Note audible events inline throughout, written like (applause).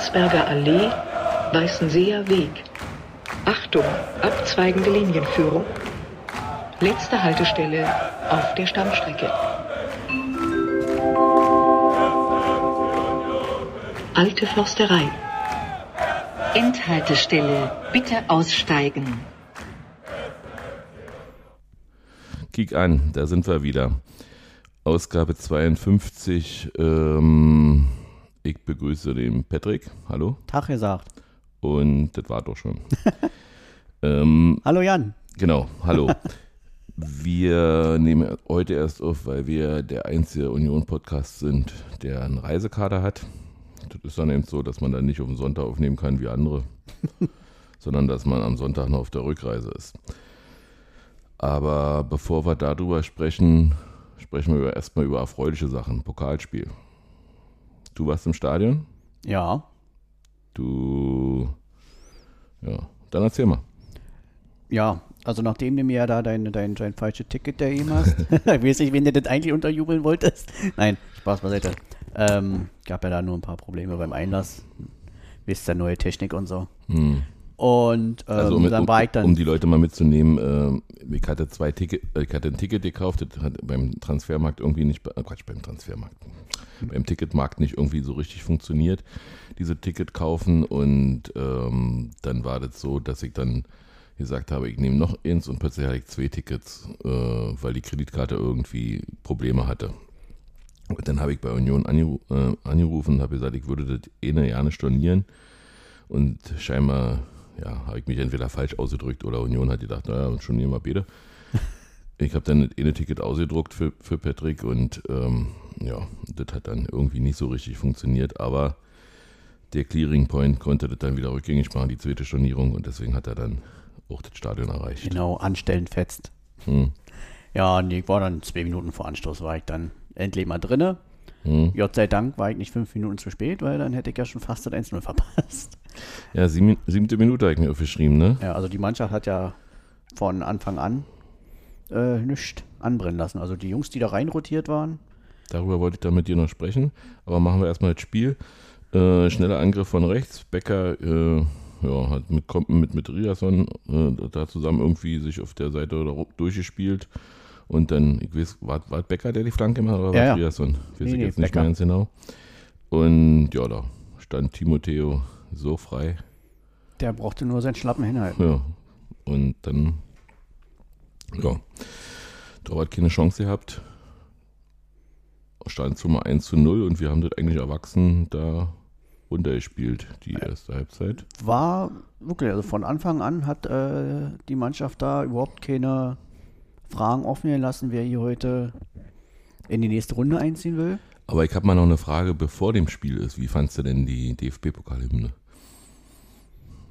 Landsberger Allee, Weißenseer Weg. Achtung, abzweigende Linienführung. Letzte Haltestelle auf der Stammstrecke. Alte Forsterei. Endhaltestelle. Bitte aussteigen. Kick an, da sind wir wieder. Ausgabe 52. Ähm, ich begrüße den Patrick. Hallo. Tag gesagt. Und das war doch schon. (laughs) ähm, Hallo Jan. genau, hallo. (laughs) Wir nehmen heute erst auf, weil wir der einzige Union-Podcast sind, der einen Reisekader hat. Das ist dann eben so, dass man dann nicht auf den Sonntag aufnehmen kann wie andere, (laughs) sondern dass man am Sonntag noch auf der Rückreise ist. Aber bevor wir darüber sprechen, sprechen wir erstmal über erfreuliche Sachen. Pokalspiel. Du warst im Stadion? Ja. Du. Ja, dann erzähl mal. Ja, also nachdem du mir ja da dein, dein, dein falsches Ticket da eben hast, (laughs) ich weiß nicht, wen du das eigentlich unterjubeln wolltest. Nein, Spaß beiseite. Ähm, gab ja da nur ein paar Probleme beim Einlass. Wisst ja, neue Technik und so. Hm. Und ähm, Also um, dann war ich dann. um die Leute mal mitzunehmen, äh, ich hatte zwei Ticket, ich hatte ein Ticket gekauft, das hat beim Transfermarkt irgendwie nicht, äh, Quatsch, beim Transfermarkt, beim Ticketmarkt nicht irgendwie so richtig funktioniert, diese Ticket kaufen und ähm, dann war das so, dass ich dann gesagt habe, ich nehme noch eins und plötzlich hatte ich zwei Tickets, äh, weil die Kreditkarte irgendwie Probleme hatte. Und dann habe ich bei Union angeru äh, angerufen und habe gesagt, ich würde das eine gerne stornieren. Und scheinbar, ja, habe ich mich entweder falsch ausgedrückt oder Union hat gedacht, naja, stornieren wir beide. (laughs) Ich habe dann eine Ticket ausgedruckt für, für Patrick und ähm, ja, das hat dann irgendwie nicht so richtig funktioniert, aber der Clearing Point konnte das dann wieder rückgängig machen, die zweite Stornierung und deswegen hat er dann auch das Stadion erreicht. Genau, anstellen fetzt. Hm. Ja, und ich war dann zwei Minuten vor Anstoß, war ich dann endlich mal drinne. Hm. Gott sei Dank war ich nicht fünf Minuten zu spät, weil dann hätte ich ja schon fast das 1-0 (laughs) verpasst. Ja, sieben, siebte Minute habe ich mir aufgeschrieben, ne? Ja, also die Mannschaft hat ja von Anfang an äh, nichts anbrennen lassen. Also die Jungs, die da reinrotiert waren, Darüber wollte ich dann mit dir noch sprechen. Aber machen wir erstmal das Spiel. Äh, schneller Angriff von rechts. Becker äh, ja, hat mit, kommt mit, mit Riasson äh, da zusammen irgendwie sich auf der Seite ru- durchgespielt. Und dann, ich weiß, war, war Becker, der die Flanke gemacht hat, oder Ja, war ja. Riasson? Weiß Nee, ich nee, jetzt nicht Becker. mehr ganz genau. Und ja, da stand Timoteo so frei. der brauchte nur seinen Schlappen hinhalten. Ja. Und dann, ja, Torwart keine Chance gehabt. Stand zum 1 zu 0 und wir haben das eigentlich erwachsen da runtergespielt, die erste Halbzeit. War wirklich, also von Anfang an hat äh, die Mannschaft da überhaupt keine Fragen offen gelassen, wer hier heute in die nächste Runde einziehen will. Aber ich habe mal noch eine Frage, bevor dem Spiel ist. Wie fandst du denn die DFB-Pokalhymne?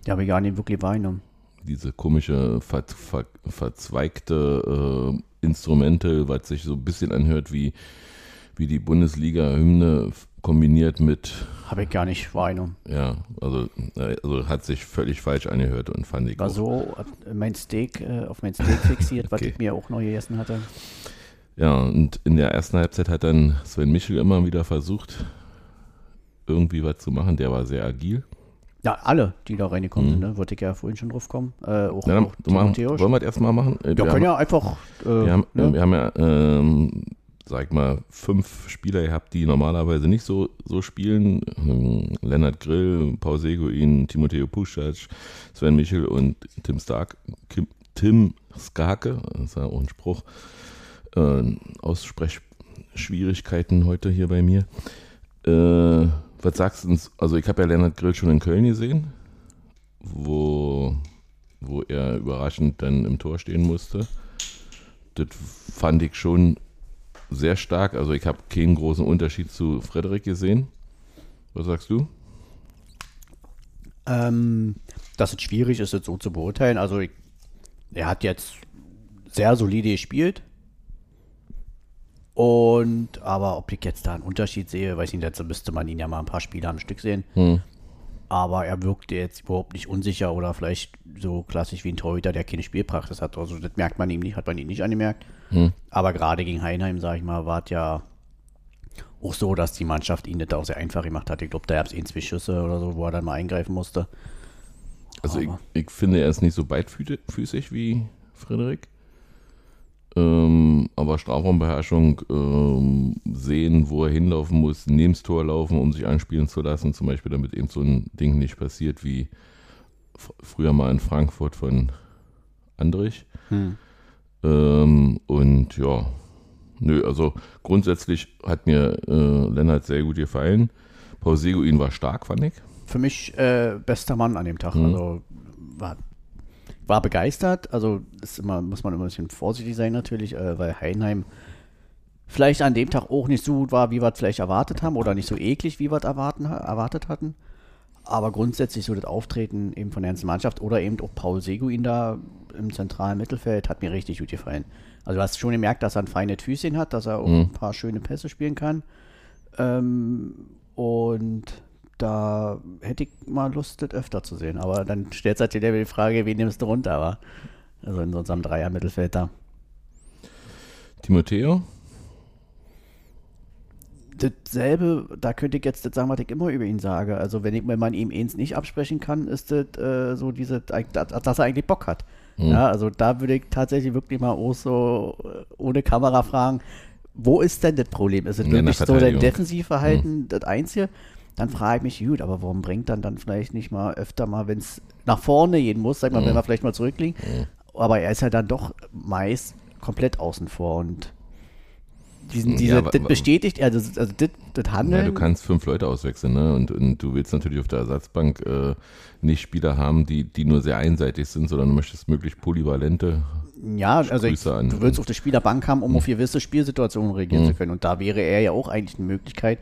Die habe ich gar nicht wirklich wahrgenommen. Diese komische, ver ver verzweigte äh, Instrumente, was sich so ein bisschen anhört wie, wie die Bundesliga-Hymne kombiniert mit Habe ich gar nicht wahrgenommen. Ja, also, äh, also hat sich völlig falsch angehört und fand ich War auch. so hat mein Steak, äh, auf mein Steak fixiert, was Okay. ich mir auch neu gegessen hatte. Ja, und in der ersten Halbzeit hat dann Sven Michel immer wieder versucht, irgendwie was zu machen. Der war sehr agil. Ja, alle, die da reingekommen Mhm. sind, ne? wollte ich ja vorhin schon drauf kommen. Äh, auch, Na, dann, auch machen, wollen wir das erstmal machen? Äh, Ja, wir, können haben, ja einfach. Äh, wir, haben, ne? wir haben ja, ähm, sag ich mal, fünf Spieler gehabt, die normalerweise nicht so, so spielen. Ähm, Lennart Grill, Paul Seguin, Timoteo Puschatsch, Sven Michel und Tim Stark. Kim, Tim Skarke, das ist ja auch ein Spruch. Äh, Aussprechschwierigkeiten heute hier bei mir. Äh, was sagst du uns? Also, ich habe ja Lennart Grill schon in Köln gesehen, wo, wo er überraschend dann im Tor stehen musste. Das fand ich schon sehr stark. Also, ich habe keinen großen Unterschied zu Frederik gesehen. Was sagst du? Ähm, dass es schwierig ist, es so zu beurteilen. Also, ich, er hat jetzt sehr solide gespielt. Und, aber ob ich jetzt da einen Unterschied sehe, weiß ich nicht, dazu müsste man ihn ja mal ein paar Spiele am Stück sehen. Hm. Aber er wirkte jetzt überhaupt nicht unsicher oder vielleicht so klassisch wie ein Torhüter, der keine Spielpraxis hat. Also das merkt man ihm nicht, hat man ihn nicht angemerkt. Hm. Aber gerade gegen Heinheim, sag ich mal, war es ja auch so, dass die Mannschaft ihn das auch sehr einfach gemacht hat. Ich glaube, da gab es ein, zwei Schüsse oder so, wo er dann mal eingreifen musste. Also ich, ich finde, er ist nicht so beidfüßig wie Frederik. Ähm, aber Strafraumbeherrschung, ähm, sehen, wo er hinlaufen muss, neben das Tor laufen, um sich anspielen zu lassen, zum Beispiel, damit eben so ein Ding nicht passiert wie früher mal in Frankfurt von Andrich. Hm. Ähm, und ja, nö, also grundsätzlich hat mir äh, Lennart sehr gut gefallen. Paul Seguin war stark, fand ich. Für mich äh, bester Mann an dem Tag. Mhm. Also war, war begeistert. Also ist immer, muss man immer ein bisschen vorsichtig sein natürlich, äh, weil Heinheim vielleicht an dem Tag auch nicht so gut war, wie wir es vielleicht erwartet haben oder nicht so eklig, wie wir es erwarten, erwartet hatten. Aber grundsätzlich so das Auftreten eben von der ganzen Mannschaft oder eben auch Paul Seguin da im zentralen Mittelfeld hat mir richtig gut gefallen. Also du hast schon gemerkt, dass er ein feines Füßchen hat, dass er auch Mhm. ein paar schöne Pässe spielen kann. Ähm, und da hätte ich mal Lust, das öfter zu sehen. Aber dann stellt sich halt die Frage, wen nimmst du runter? Aber also in unserem Dreier-Mittelfeld da. Timoteo, Dasselbe, da könnte ich jetzt das sagen, was ich immer über ihn sage. Also wenn, ich, wenn man ihm eins nicht absprechen kann, ist das äh, so diese, dass, er eigentlich Bock hat. Ja, also da würde ich tatsächlich wirklich mal auch so äh, ohne Kamera fragen, wo ist denn das Problem? Ist es wirklich so dein. Defensivverhalten das Einzige? Dann frage ich mich, gut, aber warum bringt dann dann vielleicht nicht mal öfter mal, wenn es nach vorne gehen muss, sag mal, wenn wir vielleicht mal zurückliegen. Aber er ist ja dann doch meist komplett außen vor und diesen, Ja, diese, aber- das bestätigt, also, also das, das Handeln. Ja, du kannst fünf Leute auswechseln, ne? Und, und du willst natürlich auf der Ersatzbank äh, nicht Spieler haben, die, die nur sehr einseitig sind, sondern du möchtest möglichst polyvalente. Ja, also ich, an- du willst auf der Spielerbank haben, um auf gewisse Spielsituationen reagieren Mhm. zu können. Und da wäre er ja auch eigentlich eine Möglichkeit,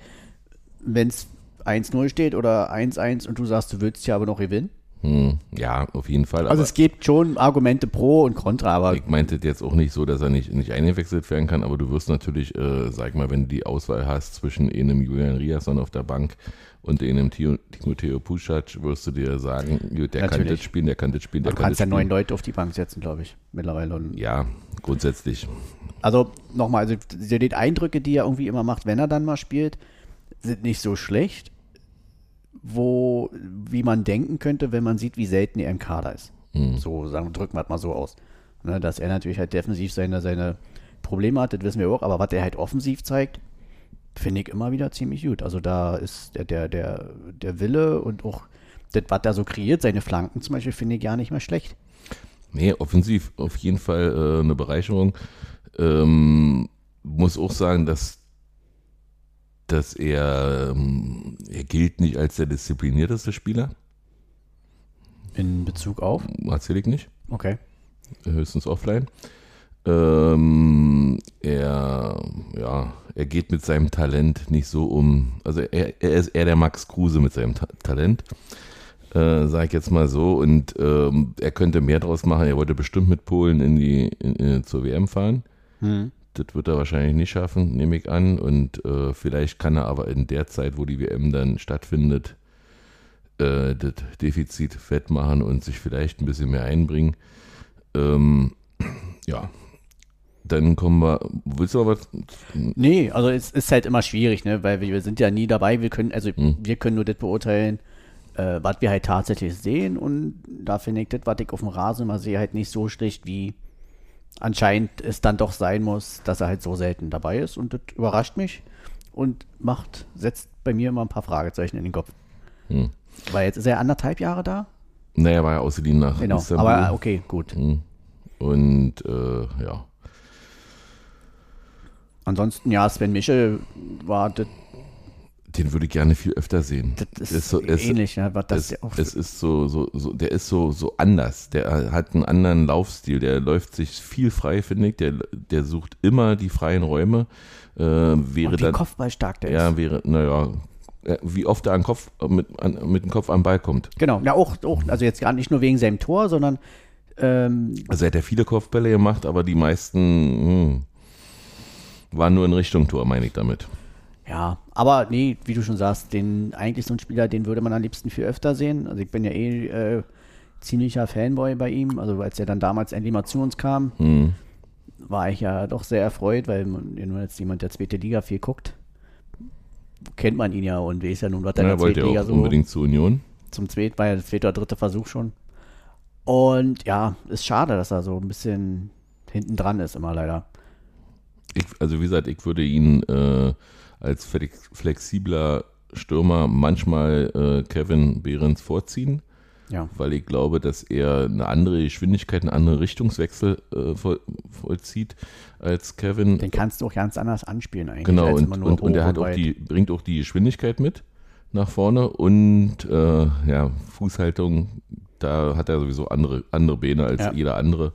wenn es 1-0 steht oder 1-1 und du sagst, du willst ja aber noch gewinnen. Hm, ja, auf jeden Fall. Also aber es gibt schon Argumente pro und contra, aber ich meinte jetzt auch nicht so, dass er nicht, nicht eingewechselt werden kann, aber du wirst natürlich, äh, sag mal, wenn du die Auswahl hast zwischen einem Julian Riasson auf der Bank und einem Timoteo Puschatsch, wirst du dir sagen, der kann Natürlich. das spielen, der kann das spielen, der du kann kannst das ja neun spielen. Leute auf die Bank setzen, glaube ich, mittlerweile. Ja, grundsätzlich. Also nochmal, also die Eindrücke, die er irgendwie immer macht, wenn er dann mal spielt, sind nicht so schlecht, wo, wie man denken könnte, wenn man sieht, wie selten er im Kader ist. So, sagen, drücken wir es mal so aus. Ne, dass er natürlich halt defensiv seine, seine Probleme hat, das wissen wir auch, aber was er halt offensiv zeigt, finde ich immer wieder ziemlich gut. Also da ist der, der, der, der Wille und auch das, was er so kreiert, seine Flanken zum Beispiel, finde ich gar nicht mehr schlecht. Nee, offensiv auf jeden Fall äh, eine Bereicherung. Ähm, muss auch sagen, dass, dass er, ähm, er gilt nicht als der disziplinierteste Spieler. In Bezug auf? Erzähl ich nicht. Okay. höchstens offline. Ähm, er, ja, er geht mit seinem Talent nicht so um. Also er, er ist eher der Max Kruse mit seinem Ta Talent, äh, sag ich jetzt mal so. Und ähm, er könnte mehr draus machen. Er wollte bestimmt mit Polen in die in, in, zur WM fahren. Hm. Das wird er wahrscheinlich nicht schaffen, nehme ich an. Und äh, vielleicht kann er aber in der Zeit, wo die WM dann stattfindet, äh, das Defizit wettmachen und sich vielleicht ein bisschen mehr einbringen. Ähm, ja. Dann kommen wir. Willst du aber was? Nee, also es ist halt immer schwierig, ne? Weil wir, wir sind ja nie dabei, wir können, also Hm. wir können nur das beurteilen, äh, was wir halt tatsächlich sehen und da finde ich das, was ich auf dem Rasen immer sehe, halt nicht so schlecht, wie anscheinend es dann doch sein muss, dass er halt so selten dabei ist und das überrascht mich und macht, setzt bei mir immer ein paar Fragezeichen in den Kopf. Hm. Weil jetzt ist er anderthalb Jahre da? Naja, war ja ausgeliehen nach Genau, Istanbul. aber okay, gut. Hm. Und äh, ja. Ansonsten, ja, Sven Michel war das, Den würde ich gerne viel öfter sehen. das ist, so- es- ähnlich, ne? Was das es, ja auch es ist so, so, so, der ist so, so anders. Der hat einen anderen Laufstil. Der läuft sich viel frei, finde ich. Der, der sucht immer die freien Räume. Äh, wäre und wie dann, kopfballstark der ist. ja, wäre, naja, äh, wie oft er an Kopf, mit, an, mit dem Kopf am Ball kommt. Genau, ja auch, auch also jetzt gar nicht nur wegen seinem Tor, sondern ähm, Also er hat ja viele Kopfbälle gemacht, aber die meisten hm, waren nur in Richtung Tor, meine ich damit. Ja, aber nee, wie du schon sagst, den eigentlich so ein Spieler, den würde man am liebsten viel öfter sehen. Also ich bin ja eh äh, ziemlicher Fanboy bei ihm. Also als er dann damals endlich mal zu uns kam, Hm. war ich ja doch sehr erfreut, weil man, nur jetzt jemand der zweite Liga viel guckt. kennt man ihn ja und weiß ja nun, was er in Ja, der wollte Zweitliga er auch so unbedingt zur Union. zum zweiten, war ja der zweite oder dritte Versuch schon. Und ja, ist schade, dass er so ein bisschen hinten dran ist immer leider. Ich, also wie gesagt, ich würde ihn äh, als flex- flexibler Stürmer manchmal äh, Kevin Behrens vorziehen, Ja. weil ich glaube, dass er eine andere Geschwindigkeit, einen anderen Richtungswechsel äh, voll, vollzieht als Kevin. Den kannst du auch ganz anders anspielen eigentlich. Genau, und, und, und er hat auch die, bringt auch die Geschwindigkeit mit nach vorne und äh, ja, Fußhaltung, da hat er sowieso andere, andere Beine als Ja. jeder andere.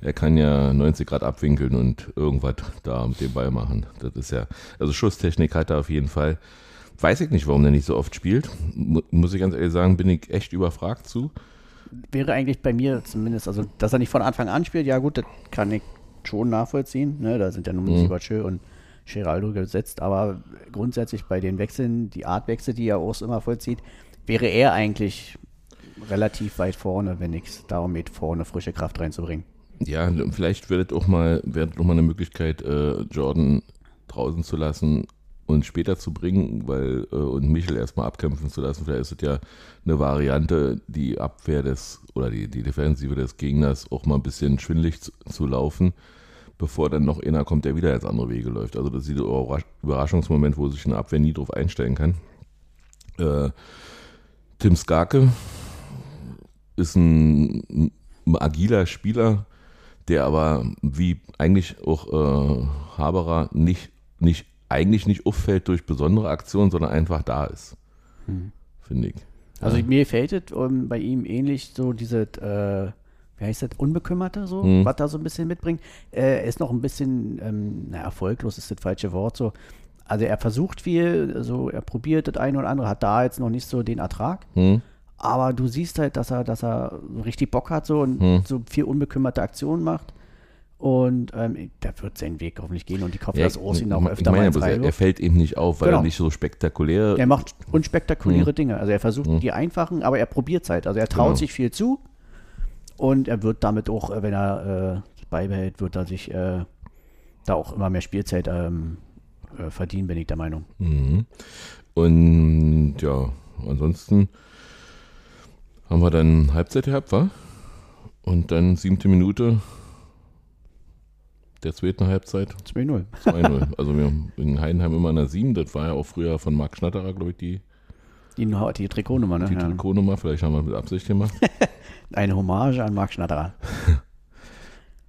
Er kann ja 90 Grad abwinkeln und irgendwas da mit dem Ball machen. Das ist ja, also Schusstechnik hat er auf jeden Fall. Weiß ich nicht, warum der nicht so oft spielt. Mu- Muss ich ganz ehrlich sagen, bin ich echt überfragt zu. wäre eigentlich bei mir zumindest, also dass er nicht von Anfang an spielt, ja gut, das kann ich schon nachvollziehen. Ne? Da sind ja nun Mhm. Sibachö und Geraldo gesetzt, aber grundsätzlich bei den Wechseln, die Artwechsel, die er auch immer vollzieht, wäre er eigentlich relativ weit vorne, wenn es darum geht, vorne frische Kraft reinzubringen. Ja, vielleicht wäre das auch mal, wäre auch mal eine Möglichkeit, äh, Jordan draußen zu lassen und später zu bringen, weil äh, und Michel erstmal abkämpfen zu lassen. Vielleicht ist es ja eine Variante, die Abwehr des oder die, die Defensive des Gegners auch mal ein bisschen schwindlig zu, zu laufen, bevor dann noch einer kommt, der wieder jetzt andere Wege läuft. Also das ist Überrasch- Überraschungsmoment, wo sich eine Abwehr nie drauf einstellen kann. Äh, Tim Skarke ist ein, ein agiler Spieler, der aber wie eigentlich auch äh, Haberer nicht, nicht, eigentlich nicht auffällt durch besondere Aktionen, sondern einfach da ist. Finde ich. Also mir fällt es um, bei ihm ähnlich so diese, äh, wie heißt das, Unbekümmerte so, Mhm. was da so ein bisschen mitbringt. Äh, er ist noch ein bisschen, ähm, na, erfolglos ist das falsche Wort so. Also er versucht viel, also er probiert das eine oder andere, hat da jetzt noch nicht so den Ertrag. Hm? Aber du siehst halt, dass er, dass er richtig Bock hat so und Hm. so viel unbekümmerte Aktionen macht. Und ähm, da wird sein Weg hoffentlich gehen und ich hoffe, Ja, dass Urs ihn auch öfter meine, mal er, er fällt eben nicht auf, weil Genau. er nicht so spektakulär Er macht unspektakuläre Hm. Dinge. Also er versucht die einfachen, aber er probiert es halt. Also er traut Genau. sich viel zu und er wird damit auch, äh, wenn er äh, beibehält, wird er sich äh, da auch immer mehr Spielzeit ähm, äh, verdienen, bin ich der Meinung. Mhm. Und ja, ansonsten haben wir dann Halbzeit gehabt, wa? Und dann siebte Minute der zweiten Halbzeit 2-0. 2-0. also wir in Heidenheim immer an der 7, das war ja auch früher von Marc Schnatterer, glaube ich, die, Die, die Trikotnummer, ne? die Ja. Trikotnummer. Vielleicht haben wir mit Absicht gemacht. (laughs) Eine Hommage an Marc Schnatterer. (laughs)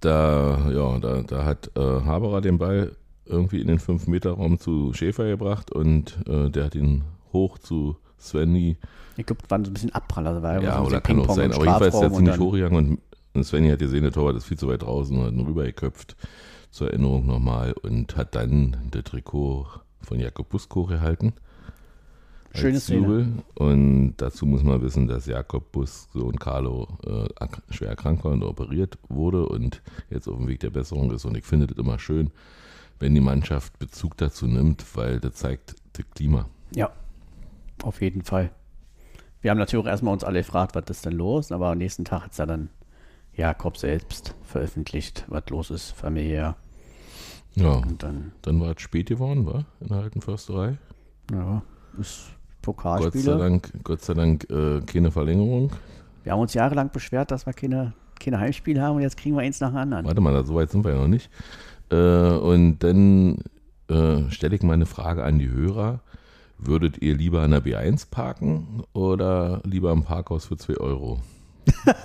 Da, ja, da, da hat äh, Haberer den Ball irgendwie in den 5-Meter-Raum zu Schäfer gebracht und äh, der hat ihn hoch zu Svenny. Ich glaube, war so ein bisschen Abpraller. War Ja, so oder kann auch sein. Aber jedenfalls ist er und ziemlich hochgegangen und Svenny hat gesehen, der Torwart ist viel zu weit draußen und hat ihn rübergeköpft. Zur Erinnerung nochmal und hat dann das Trikot von Jakob Busko gehalten. Schöne als Szene. Jubel. Und dazu muss man wissen, dass Jakob Bus, Sohn Carlo, äh, schwer erkrankt war und operiert wurde und jetzt auf dem Weg der Besserung ist. Und ich finde das immer schön, wenn die Mannschaft Bezug dazu nimmt, weil das zeigt das Klima. Ja, auf jeden Fall. Wir haben natürlich auch erstmal uns alle gefragt, was ist denn los, aber am nächsten Tag hat es ja dann Jakob selbst veröffentlicht, was los ist, familiär. Ja, Und dann, dann war es spät geworden, war in der alten Försterei. ja, ist Gott sei. Dank, Gott sei Dank äh, keine Verlängerung. Wir haben uns jahrelang beschwert, dass wir keine, keine Heimspiele haben und jetzt kriegen wir eins nach dem anderen. Warte mal, so weit sind wir ja noch nicht. Äh, und dann äh, stelle ich mal eine Frage an die Hörer. Würdet ihr lieber an der B1 parken oder lieber im Parkhaus für 2 Euro? (laughs)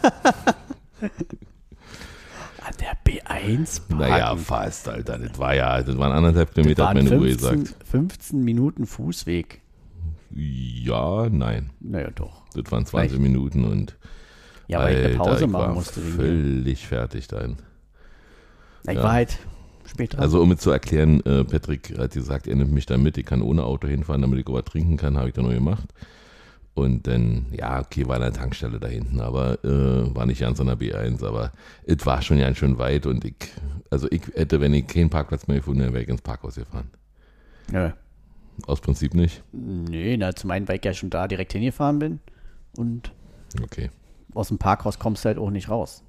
An der B1 parken. Naja, fast, Alter. Das war ja, das waren anderthalb Kilometer, das hat waren meine Uhr 15, gesagt. 15 Minuten Fußweg. Ja, nein. Naja, doch. Das waren 20 Vielleicht. Minuten und Ja, weil ich eine Pause ich machen musste. Völlig fertig dann. Na, ich ja. war halt spät dran. Also um es zu erklären, äh, Patrick hat gesagt, er nimmt mich da mit, ich kann ohne Auto hinfahren, damit ich was trinken kann, habe ich dann nur gemacht. Und dann, ja, okay, war eine Tankstelle da hinten, aber äh, war nicht ganz an der B1, aber es war schon ganz schön weit und ich, also ich hätte, wenn ich keinen Parkplatz mehr gefunden hätte, wäre ich ins Parkhaus gefahren. ja. Aus Prinzip nicht. Nee, na, zum einen, weil ich ja schon da direkt hingefahren bin und Okay. aus dem Parkhaus kommst du halt auch nicht raus.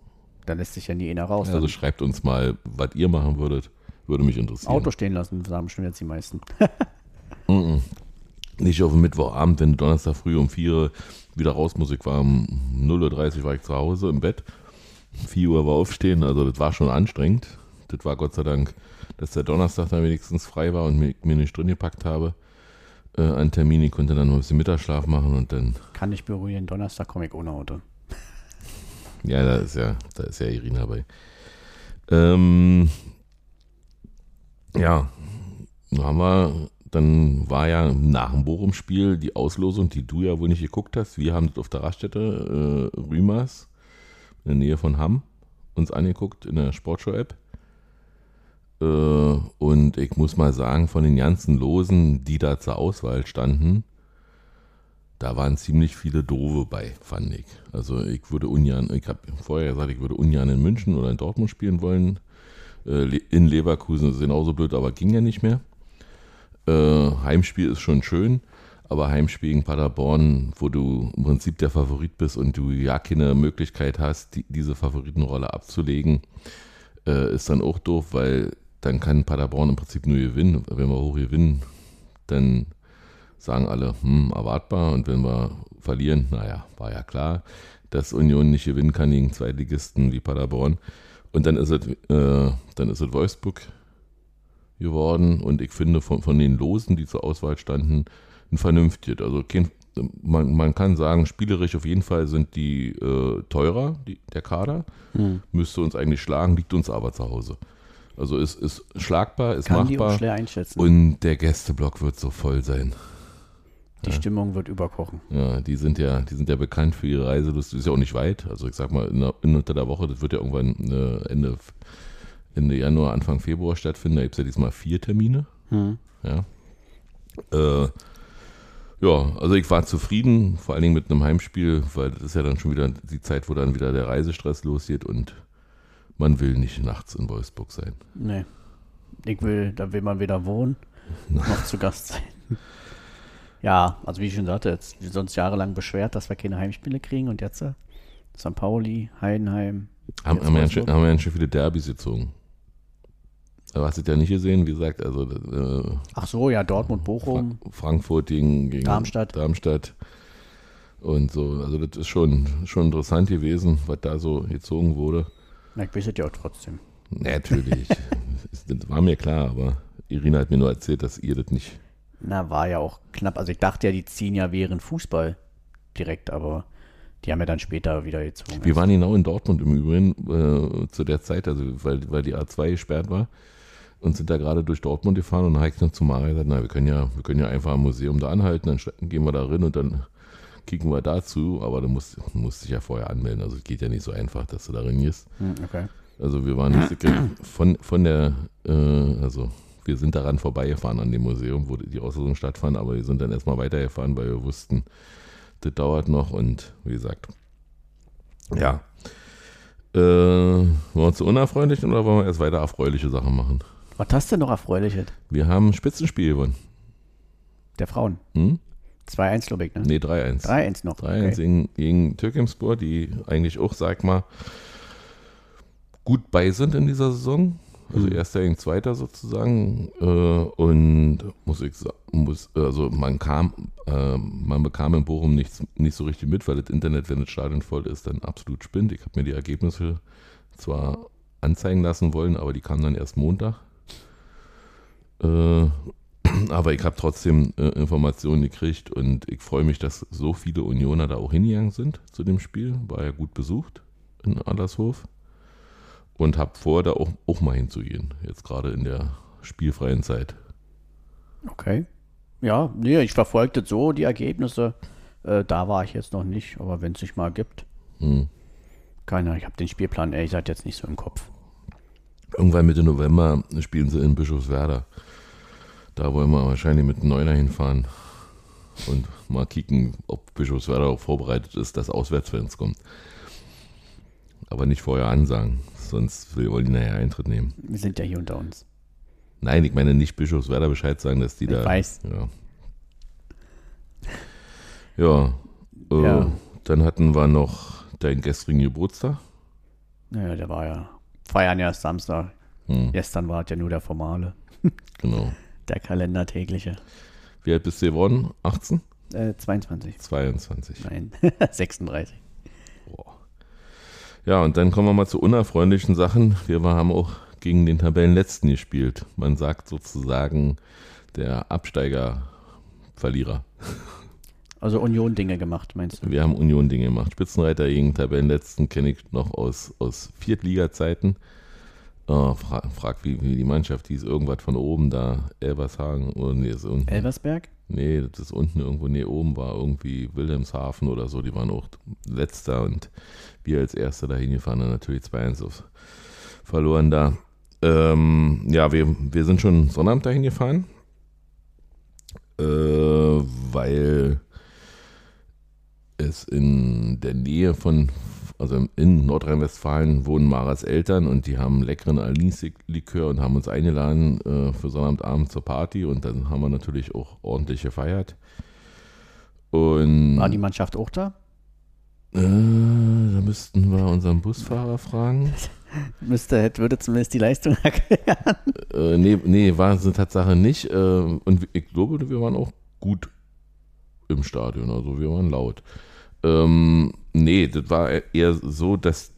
Da lässt sich ja nie einer raus. Also Dann schreibt uns mal, was ihr machen würdet, würde mich interessieren. Auto stehen lassen, sagen bestimmt jetzt die meisten. (laughs) Nicht auf dem Mittwochabend, wenn Donnerstag früh um 4 Uhr wieder raus muss. Ich war um 0.30 Uhr war ich zu Hause im Bett. 4 Uhr war aufstehen, also das war schon anstrengend. Das war Gott sei Dank, dass der Donnerstag dann wenigstens frei war und mir, mir nicht drin gepackt habe äh, an Termin. Ich konnte dann noch ein bisschen Mittagsschlaf machen und dann. Kann ich beruhigen, Donnerstag komme ich ohne Auto. Ja, da ist ja, da ist ja Irina bei. Ähm, ja, haben wir, dann war ja nach dem Bochum-Spiel die Auslosung, die du ja wohl nicht geguckt hast. Wir haben das auf der Raststätte äh, Rümers in der Nähe von Hamm uns angeguckt in der Sportshow-App. Äh, und ich muss mal sagen, von den ganzen Losen, die da zur Auswahl standen, da waren ziemlich viele Doofe bei, fand ich. Also ich würde ungern, ich habe vorher gesagt, ich würde ungern in München oder in Dortmund spielen wollen. Äh, in Leverkusen ist es genauso blöd, aber ging ja nicht mehr. Äh, Heimspiel ist schon schön, aber Heimspiel gegen Paderborn, wo du im Prinzip der Favorit bist und du ja keine Möglichkeit hast, die, diese Favoritenrolle abzulegen, äh, ist dann auch doof, weil dann kann Paderborn im Prinzip nur gewinnen. Wenn wir hoch gewinnen, dann sagen alle, hm, erwartbar. Und wenn wir verlieren, naja, war ja klar, dass Union nicht gewinnen kann gegen Zweitligisten wie Paderborn. Und dann ist es, äh, dann ist es Wolfsburg geworden. Und ich finde von, von den Losen, die zur Auswahl standen, ein vernünftiges. Also kein, man, man kann sagen, spielerisch auf jeden Fall sind die äh, teurer, die, der Kader. Hm. Müsste uns eigentlich schlagen, liegt uns aber zu Hause. Also ist, ist schlagbar, ist Kann die auch machbar. schwer einschätzen. Und der Gästeblock wird so voll sein. Die Stimmung wird überkochen. Ja, die sind ja, die sind ja bekannt für ihre Reiselust. Das ist ja auch nicht weit. Also ich sag mal, in unter der Woche, das wird ja irgendwann äh, Ende, Ende Januar, Anfang Februar stattfinden. Da gibt es ja diesmal vier Termine. Hm. Ja. Äh, ja, also ich war zufrieden, vor allen Dingen mit einem Heimspiel, weil das ist ja dann schon wieder die Zeit, wo dann wieder der Reisestress losgeht und man will nicht nachts in Wolfsburg sein. Nee. Ich will, da will man weder wohnen, (laughs) noch zu Gast sein. Ja, also wie ich schon sagte, jetzt wir sind uns jahrelang beschwert, dass wir keine Heimspiele kriegen und jetzt äh, St. Pauli, Heidenheim. Haben, haben, wir schön, haben wir ganz schön viele Derbys gezogen. Aber hast du das ja nicht gesehen, wie gesagt, also äh, Ach so, ja, Dortmund, Bochum. Fra Frankfurt gegen, gegen Darmstadt. Darmstadt. Und so, also das ist schon, schon interessant gewesen, was da so gezogen wurde. Na, ich weiß es ja auch trotzdem. Natürlich, (laughs) das war mir klar, aber Irina hat mir nur erzählt, dass ihr das nicht. Na, war ja auch knapp. Also ich dachte ja, die ziehen ja während Fußball direkt, aber die haben ja dann später wieder gezogen. Wir waren genau in Dortmund im Übrigen äh, zu der Zeit, also weil, weil die A2 gesperrt war und sind da gerade durch Dortmund gefahren und dann habe ich noch zu Mario gesagt, na, wir können ja, wir können ja einfach am Museum da anhalten, dann gehen wir da rein und dann kicken wir dazu, aber du musst, musst dich ja vorher anmelden, also es geht ja nicht so einfach, dass du da rein gehst. Hm, okay. Also wir waren nicht (clears throat) von, von der, äh, also wir sind daran vorbeigefahren an dem Museum, wo die Auslosung stattfand, aber wir sind dann erstmal weitergefahren, weil wir wussten, das dauert noch und wie gesagt, ja. Äh, wollen wir uns zu unerfreulichen oder wollen wir erst weiter erfreuliche Sachen machen? Was hast du denn noch Erfreuliches? Wir haben ein Spitzenspiel gewonnen. Der Frauen. Hm? 2-1, glaube ich, ne? Nee, 3-1. 3-1 noch. 3-1 Okay. gegen, gegen Türkimspor, die eigentlich auch, sag mal, gut bei sind in dieser Saison. Also Mhm. erster gegen zweiter sozusagen. Äh, und muss ich sagen, muss, also man kam, äh, man bekam in Bochum nichts, nicht so richtig mit, weil das Internet, wenn das Stadion voll ist, dann absolut spinnt. Ich habe mir die Ergebnisse zwar anzeigen lassen wollen, aber die kamen dann erst Montag. Äh, (clears throat) aber ich habe trotzdem äh, Informationen gekriegt und ich freue mich, dass so viele Unioner da auch hingegangen sind zu dem Spiel. War ja gut besucht in Adlershof. Und habe vor, da auch, auch mal hinzugehen. Jetzt gerade in der spielfreien Zeit. Okay. Ja, nee, ich verfolgte so die Ergebnisse. Äh, da war ich jetzt noch nicht, aber wenn es sich mal gibt. Hm. Keine Ahnung, ich habe den Spielplan ehrlich gesagt jetzt nicht so im Kopf. Irgendwann Mitte November spielen sie in Bischofswerda. Da wollen wir wahrscheinlich mit einem Neuner hinfahren und mal kicken, ob Bischofswerda auch vorbereitet ist, dass Auswärtsfans kommen. Aber nicht vorher ansagen, sonst will- wollen die nachher Eintritt nehmen. Wir sind ja hier unter uns. Nein, ich meine nicht Bischofswerda Bescheid sagen, dass die Ich da. weiß. Ja. Ja, äh, Ja. Dann hatten wir noch deinen gestrigen Geburtstag. Naja, der war ja. Feiern ja erst Samstag. Hm, Gestern war es ja nur der formale. (laughs) genau. Der Kalender tägliche. Wie alt bist du geworden? 18? Äh, 22. 22. Nein, (laughs) 36. Ja, und dann kommen wir mal zu unerfreulichen Sachen. Wir haben auch gegen den Tabellenletzten gespielt. Man sagt sozusagen der Absteiger-Verlierer. Also Union-Dinge gemacht, meinst du? Wir haben Union-Dinge gemacht. Spitzenreiter gegen Tabellenletzten kenne ich noch aus, aus Viertliga-Zeiten. Oh, frag, frag wie, wie die Mannschaft hieß, irgendwas von oben da, Elvershagen oder nee, ist unten. Nee, das ist unten irgendwo, nee, oben war irgendwie Wilhelmshaven oder so, die waren auch letzter und wir als Erster dahin gefahren, dann natürlich 2-1 auf- verloren da. Ähm, ja, wir, wir sind schon Sonnabend dahin gefahren, äh, weil es in der Nähe von, also in Nordrhein-Westfalen wohnen Maras Eltern und die haben leckeren Anis-Likör und haben uns eingeladen äh, für Sonnabendabend zur Party und dann haben wir natürlich auch ordentlich gefeiert. Und War die Mannschaft auch da? äh, da müssten wir unseren Busfahrer fragen. (laughs) Müsste, hätte, würde zumindest die Leistung (laughs) erklären. Äh, nee, nee, war es eine Tatsache nicht. Äh, und ich glaube, wir waren auch gut im Stadion. Also wir waren laut. Ähm, nee, das war eher so, dass,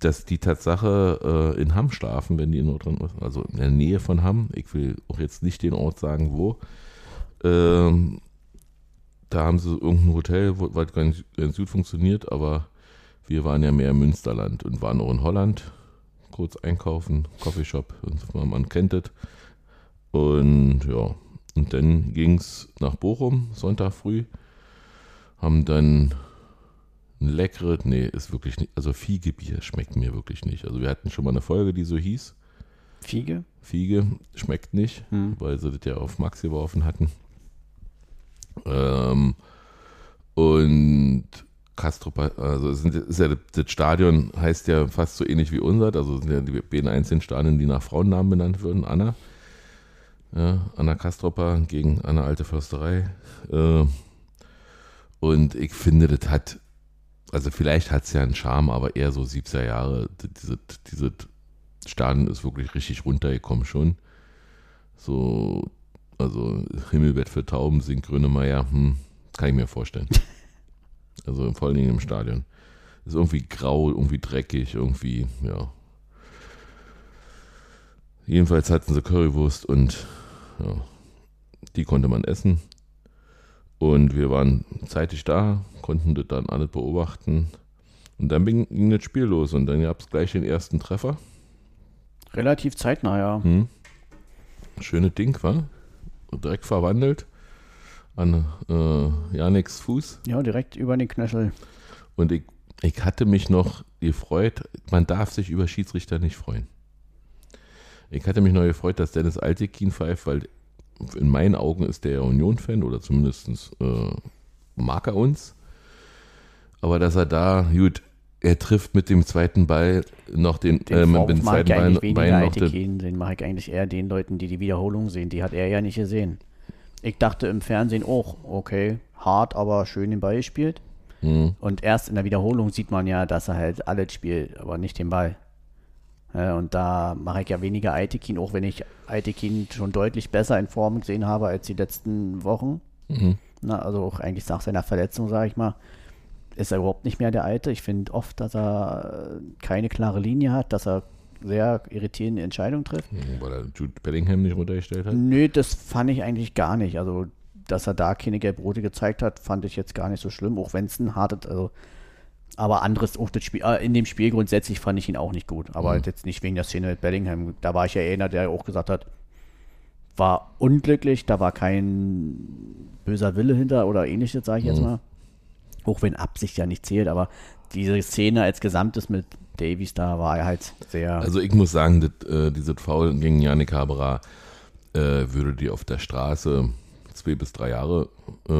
dass die Tatsache äh, in Hamm schlafen, wenn die in Nordrhein, also in der Nähe von Hamm. Ich will auch jetzt nicht den Ort sagen, wo. Ähm, da haben sie irgendein Hotel, wo was ganz, ganz gut funktioniert, aber wir waren ja mehr im Münsterland und waren auch in Holland kurz einkaufen, Coffeeshop, man kennt es. Und ja, und dann ging es nach Bochum, Sonntag früh, haben dann ein leckeres, nee, ist wirklich nicht, also Fiegebier schmeckt mir wirklich nicht. Also wir hatten schon mal eine Folge, die so hieß, Fiege? Fiege schmeckt nicht, Hm. weil sie das ja auf Max geworfen hatten. Ähm, und Castro, also sind, ist ja, das Stadion heißt ja fast so ähnlich wie unser, also sind ja die beiden einzelnen Stadien, die nach Frauennamen benannt würden. Anna, ja, Anna Kastropa gegen Anna Alte Försterei. Äh, und ich finde, das hat, also vielleicht hat es ja einen Charme, aber eher so 70er Jahre. Diese, diese Stadion ist wirklich richtig runtergekommen schon. So, also Himmelbett für Tauben singt Grönemeyer, hm, kann ich mir vorstellen. (laughs) Also vor allen Dingen im Stadion. Ist irgendwie grau, irgendwie dreckig, irgendwie, ja. Jedenfalls hatten sie Currywurst und ja, die konnte man essen. Und wir waren zeitig da, konnten das dann alles beobachten. Und dann ging, das Spiel los und dann gab es gleich den ersten Treffer. Relativ zeitnah, ja. Hm. Schönes Ding, war? Direkt verwandelt an äh, Janiks Fuß. Ja, direkt über den Knöchel. Und ich, ich hatte mich noch gefreut, man darf sich über Schiedsrichter nicht freuen. Ich hatte mich noch gefreut, dass Dennis Altekin pfeift, weil in meinen Augen ist der Union-Fan oder zumindest äh, mag er uns. Aber dass er da, gut, er trifft mit dem zweiten Ball noch den, Den äh, mit dem zweiten weniger Bein noch den, mache ich eigentlich eher den Leuten, die die Wiederholung sehen. Die hat er ja nicht gesehen. Ich dachte im Fernsehen auch, okay, hart, aber schön den Ball gespielt. Hm, Und erst in der Wiederholung sieht man ja, dass er halt alles spielt, aber nicht den Ball. Ja, und da mache ich ja weniger Aitekin, auch wenn ich Aitekin schon deutlich besser in Form gesehen habe als die letzten Wochen. mhm. Na, also auch eigentlich nach seiner Verletzung, sage ich mal, ist er überhaupt nicht mehr der Alte. Ich finde oft, dass er äh, keine klare Linie hat, dass er sehr irritierende Entscheidungen trifft. weil er Jude Bellingham nicht runtergestellt hat. Nö, das fand ich eigentlich gar nicht. Also, dass er da keine Gelb-Rote gezeigt hat, fand ich jetzt gar nicht so schlimm, auch wenn es ein hartes, also aber anderes, auch das Spiel, äh, in dem Spiel grundsätzlich fand ich ihn auch nicht gut. Aber Mhm. jetzt nicht wegen der Szene mit Bellingham. Da war ich ja einer, der auch gesagt hat, war unglücklich, da war kein böser Wille hinter oder ähnliches, sage ich jetzt Mhm. mal. Auch wenn Absicht ja nicht zählt, aber diese Szene als Gesamtes mit Davies da war er halt sehr. Also ich muss sagen, das, äh, dieses Foul gegen Yannick Haberer äh, würde die auf der Straße zwei bis drei Jahre äh,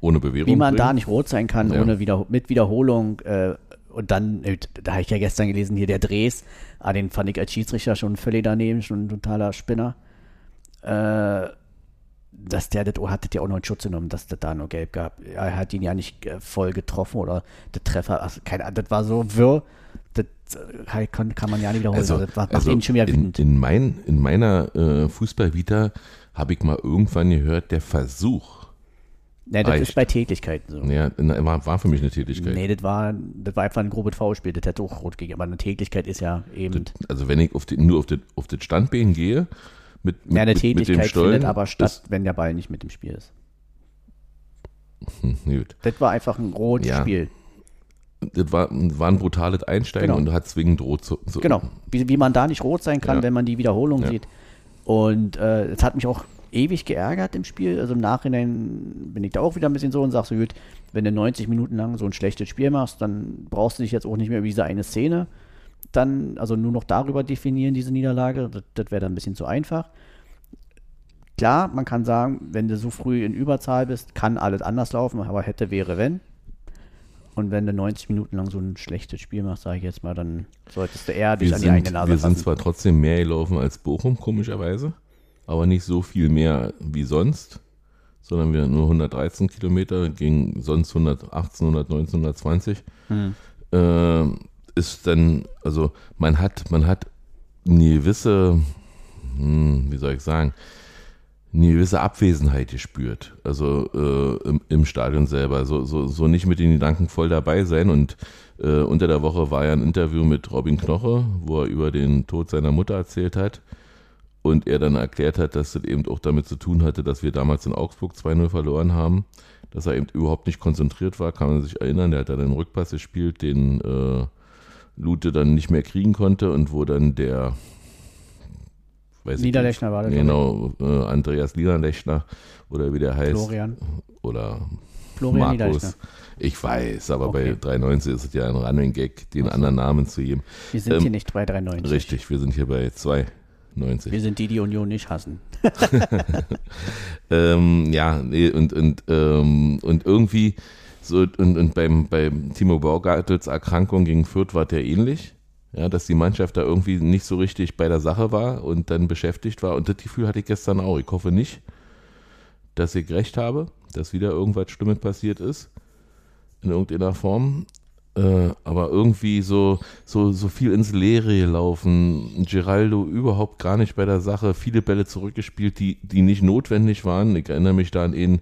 ohne Bewährung Wie man bringen. da nicht rot sein kann, Ja. ohne wieder, mit Wiederholung. Äh, und dann, äh, da habe ich ja gestern gelesen, hier der Dres, ah, den fand ich als Schiedsrichter schon völlig daneben, schon ein totaler Spinner. Äh, dass der das, oh, hat das ja auch noch einen Schutz genommen, dass das da nur gelb gab. Er hat ihn ja nicht äh, voll getroffen oder der Treffer, also keine Ahnung, das war so wirr. das äh, kann, kann man ja nicht wiederholen. Also, das macht also ihn schon wieder in, in, mein, in meiner äh, Fußballvita habe ich mal irgendwann gehört, der Versuch. Nee, das reicht. ist bei Tätigkeiten so. Ja, war, war für mich eine Tätigkeit. Nee, das war, das war einfach ein grobes Foulspiel, das hätte auch rot gegeben. Aber eine Tätigkeit ist ja eben. Also wenn ich auf die, nur auf das auf das Standbein gehe, mit, mit, ja, eine mit, mit dem Tätigkeit Stollen, findet aber statt, wenn der Ball nicht mit im Spiel ist. (laughs) gut. Das war einfach ein rotes Ja. Spiel. Das war, war ein brutales Einsteigen Genau. und hat zwingend rot zu, zu Genau. Wie, wie man da nicht rot sein kann, Ja. wenn man die Wiederholung Ja. sieht. Und äh, es hat mich auch ewig geärgert im Spiel. Also im Nachhinein bin ich da auch wieder ein bisschen so und sag so, gut, wenn du 90 Minuten lang so ein schlechtes Spiel machst, dann brauchst du dich jetzt auch nicht mehr über diese eine Szene dann, also nur noch darüber definieren, diese Niederlage. Das, das wäre dann ein bisschen zu einfach. Klar, man kann sagen, wenn du so früh in Überzahl bist, kann alles anders laufen, aber hätte, wäre, wenn. Und wenn du 90 Minuten lang so ein schlechtes Spiel machst, sage ich jetzt mal, dann solltest du eher dich Wir an die eigene sind, Nase wir sind fassen. zwar trotzdem mehr gelaufen als Bochum, komischerweise, aber nicht so viel mehr wie sonst, sondern wir nur 113 Kilometer gegen sonst 118, 119, 120. Hm. Äh, ist dann, also man hat, man hat eine gewisse, hm, wie soll ich sagen, eine gewisse Abwesenheit gespürt. Also äh, im, im Stadion selber. So, so, so nicht mit den Gedanken voll dabei sein. Und äh, unter der Woche war ja ein Interview mit Robin Knoche, wo er über den Tod seiner Mutter erzählt hat. Und er dann erklärt hat, dass das eben auch damit zu tun hatte, dass wir damals in Augsburg 2-0 verloren haben. Dass er eben überhaupt nicht konzentriert war, kann man sich erinnern. Der hat dann den Rückpass gespielt, den äh, Lute dann nicht mehr kriegen konnte und wo dann der weiß ich Niederlechner war das, Genau, äh, Andreas Niederlechner oder wie der heißt. Florian. Oder Florian Markus. Ich weiß, aber Okay. bei 93 ist es ja ein Running Gag, den anderen Namen zu geben. Wir sind Ähm, hier nicht bei 390. Richtig, wir sind hier bei 290. Wir sind die, die Union nicht hassen. (laughs) (laughs) Ähm, ja, nee, und, und, ähm, und irgendwie so, und, und beim, beim Timo Baugartels Erkrankung gegen Fürth war der ähnlich. Ja, dass die Mannschaft da irgendwie nicht so richtig bei der Sache war und dann beschäftigt war. Und das Gefühl hatte ich gestern auch. Ich hoffe nicht, dass ich recht habe, dass wieder irgendwas Schlimmes passiert ist. In irgendeiner Form. Äh, aber irgendwie so, so, so viel ins Leere gelaufen. Geraldo überhaupt gar nicht bei der Sache. Viele Bälle zurückgespielt, die, die nicht notwendig waren. Ich erinnere mich da an eine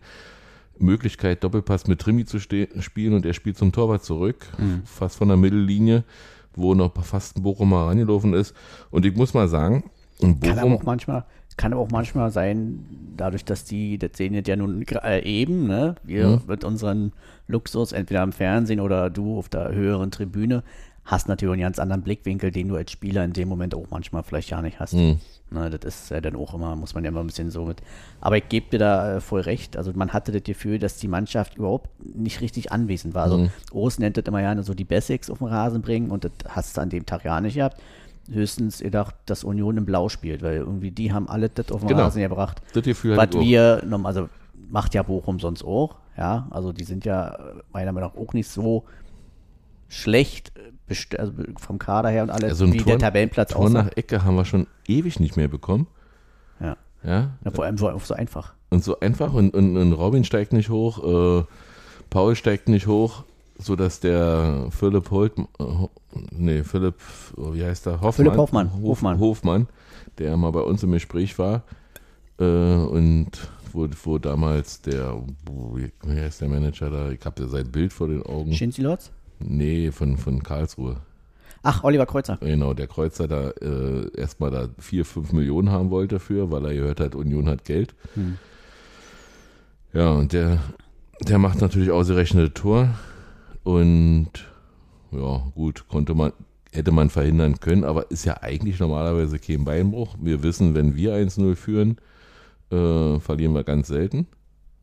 Möglichkeit, Doppelpass mit Trimi zu spielen und er spielt zum Torwart zurück, fast von der Mittellinie, wo noch fast ein Bochumer rangelaufen ist. Und ich muss mal sagen, in Kann aber Bochum, auch manchmal, kann aber auch manchmal sein, dadurch, dass die, das sehen jetzt ja nun äh, eben, ne? Wir Mhm. mit unseren Luxus, entweder im Fernsehen oder du auf der höheren Tribüne, hast natürlich einen ganz anderen Blickwinkel, den du als Spieler in dem Moment auch manchmal vielleicht gar nicht hast. Mhm. Ne, das ist ja dann auch immer, muss man ja immer ein bisschen so mit. Aber ich gebe dir da äh, voll recht. Also man hatte das Gefühl, dass die Mannschaft überhaupt nicht richtig anwesend war. Also Mhm. Urs nennt das immer gerne so die Basics auf den Rasen bringen und das hast du an dem Tag ja nicht gehabt. Höchstens gedacht, dass Union im Blau spielt, weil irgendwie die haben alle das auf den Genau. Rasen gebracht. das Gefühl Was auch. wir, norm- also macht ja Bochum sonst auch, ja. Also die sind ja äh, meiner Meinung nach auch nicht so schlecht äh, also vom Kader her und alles, Also wie Tor, der Tabellenplatz Tor nach Ecke haben wir schon ewig nicht mehr bekommen. Ja. Ja, ja, vor allem so, so einfach. Und so einfach und, und, und Robin steigt nicht hoch, äh, Paul steigt nicht hoch, sodass der Philipp Holt, äh, nee, Philipp, oh, wie heißt der? Hoffmann. Philipp Hoffmann, Hof, Hofmann. Hofmann, der mal bei uns im Gespräch war äh, und wo, wo damals der, wie heißt der Manager da? Ich habe ja sein Bild vor den Augen. Shinzi Lotz? Nee, von, von Karlsruhe. Ach, Oliver Kreuzer. Genau, der Kreuzer da äh, erstmal da 4, 5 Millionen haben wollte für, weil er gehört hat, Union hat Geld. Hm. Ja, und der, der macht natürlich ausgerechnete Tor. Und ja, gut, konnte man, hätte man verhindern können, aber ist ja eigentlich normalerweise kein Beinbruch. Wir wissen, wenn wir 1-0 führen, äh, verlieren wir ganz selten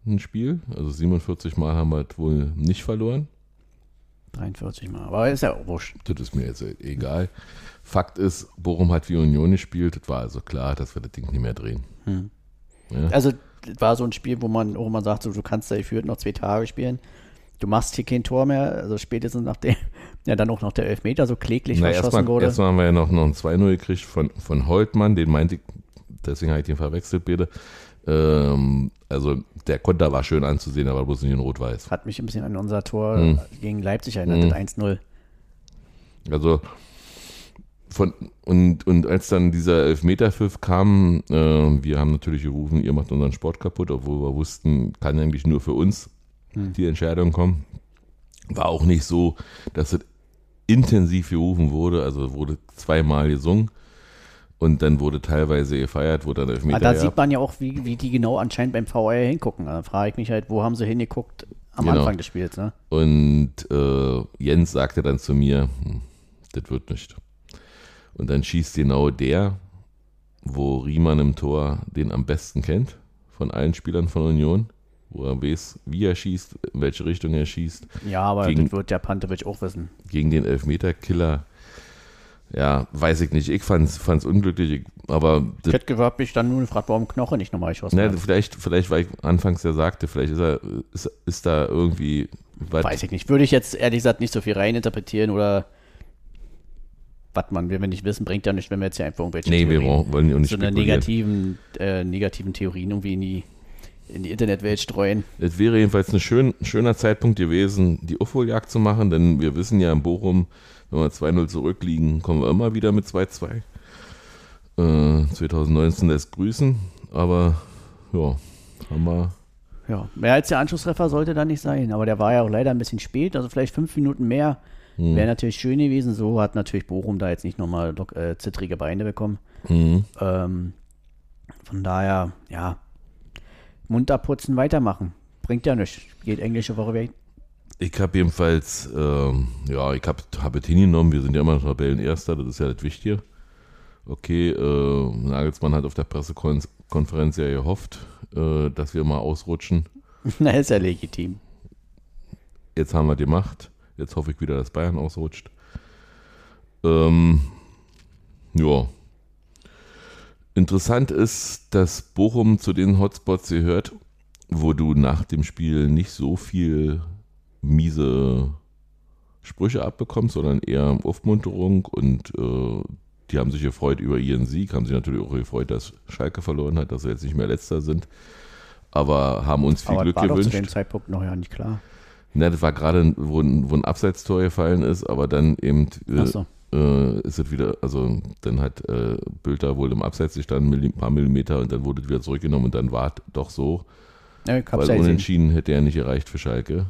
ein Spiel. Also 47 Mal haben wir es wohl nicht verloren. 43 Mal. Aber ist ja auch wurscht. Das ist mir jetzt egal. Fakt ist, Bochum hat wie Union gespielt. Es war also klar, dass wir das Ding nicht mehr drehen. Ja. Also, das war so ein Spiel, wo man auch immer sagt, so, du kannst da geführt noch zwei Tage spielen. Du machst hier kein Tor mehr, also spätestens nach dem, (laughs) ja dann auch noch der Elfmeter so kläglich Na, verschossen erstmal, wurde. erstmal haben wir ja noch, noch ein 2-0 gekriegt von, von Holtmann, den meinte ich, deswegen habe ich den verwechselt, bitte. Ähm, also der Konter war schön anzusehen, aber bloß nicht in Rot-Weiß. Hat mich ein bisschen an unser Tor Hm. gegen Leipzig erinnert, das 1-0. Also von und, und als dann dieser Elfmeterpfiff kam, äh, wir haben natürlich gerufen, ihr macht unseren Sport kaputt, obwohl wir wussten, kann eigentlich nur für uns die Entscheidung kommen. War auch nicht so, dass es intensiv gerufen wurde, also wurde zweimal gesungen und dann wurde teilweise gefeiert, wurde dann Elfmeter Aber da gab. sieht man ja auch, wie, wie die genau anscheinend beim VR hingucken. Da frage ich mich halt, wo haben sie hingeguckt am Genau. Anfang des Spiels, ne? Und äh, Jens sagte dann zu mir, hm, das wird nicht. Und dann schießt genau der, wo Riemann im Tor den am besten kennt, von allen Spielern von Union, wo er weiß, wie er schießt, in welche Richtung er schießt, Ja, aber Gegen- das wird der Pantovic auch wissen. gegen den Elfmeterkiller. Ja, weiß ich nicht. Ich fand's, fand's unglücklich, ich- aber Ich hätte gewagt, mich dann nur gefragt, warum Knoche nicht nochmal geschossen ne, hat. vielleicht, vielleicht, weil ich anfangs ja sagte, vielleicht ist er, ist, ist da irgendwie, Weiß ich nicht. Würde ich jetzt ehrlich gesagt nicht so viel reininterpretieren oder was man, wenn wir nicht wissen, bringt ja nicht, wenn wir jetzt hier einfach irgendwelche nee, wir Theorien, wollen ja nicht so eine negativen, äh, negativen Theorien irgendwie in die, in die Internetwelt streuen. Es wäre jedenfalls ein schön, schöner Zeitpunkt gewesen, die Aufholjagd zu machen, denn wir wissen ja in Bochum, wenn wir 2-0 zurückliegen, kommen wir immer wieder mit 2-2. Äh, 2019 lässt grüßen, aber ja, haben wir. Ja, mehr als der Anschlusstreffer sollte da nicht sein, aber der war ja auch leider ein bisschen spät, also vielleicht fünf Minuten mehr Hm. wäre natürlich schön gewesen. So hat natürlich Bochum da jetzt nicht nochmal äh, zittrige Beine bekommen. Mhm. Ähm, von daher, ja, munter putzen, weitermachen. Bringt ja nichts. Geht englische Woche weg. Ich habe jedenfalls, ähm, ja, ich habe hab es hingenommen, wir sind ja immer noch Tabellenerster, das ist ja das Wichtige. Okay, äh, Nagelsmann hat auf der Pressekonferenz ja gehofft, äh, dass wir mal ausrutschen. (laughs) Na, ist ja legitim. Jetzt haben wir die Macht. Jetzt hoffe ich wieder, dass Bayern ausrutscht. Ähm, ja. Interessant ist, dass Bochum zu den Hotspots gehört, wo du nach dem Spiel nicht so viel miese Sprüche abbekommst, sondern eher Aufmunterung und äh, die haben sich gefreut über ihren Sieg, haben sich natürlich auch gefreut, dass Schalke verloren hat, dass sie jetzt nicht mehr letzter sind, aber haben uns viel Aber Glück war doch zu gewünscht. dem Zeitpunkt noch ja nicht klar. Na, das war gerade, wo, ein- wo ein Abseitstor gefallen ist, aber dann eben äh, so. äh, ist es wieder, also dann hat äh, Bülter wohl im Abseits gestanden, ein paar Millimeter und dann wurde es wieder zurückgenommen und dann war es doch so, Ja, weil unentschieden hätte er nicht erreicht für Schalke.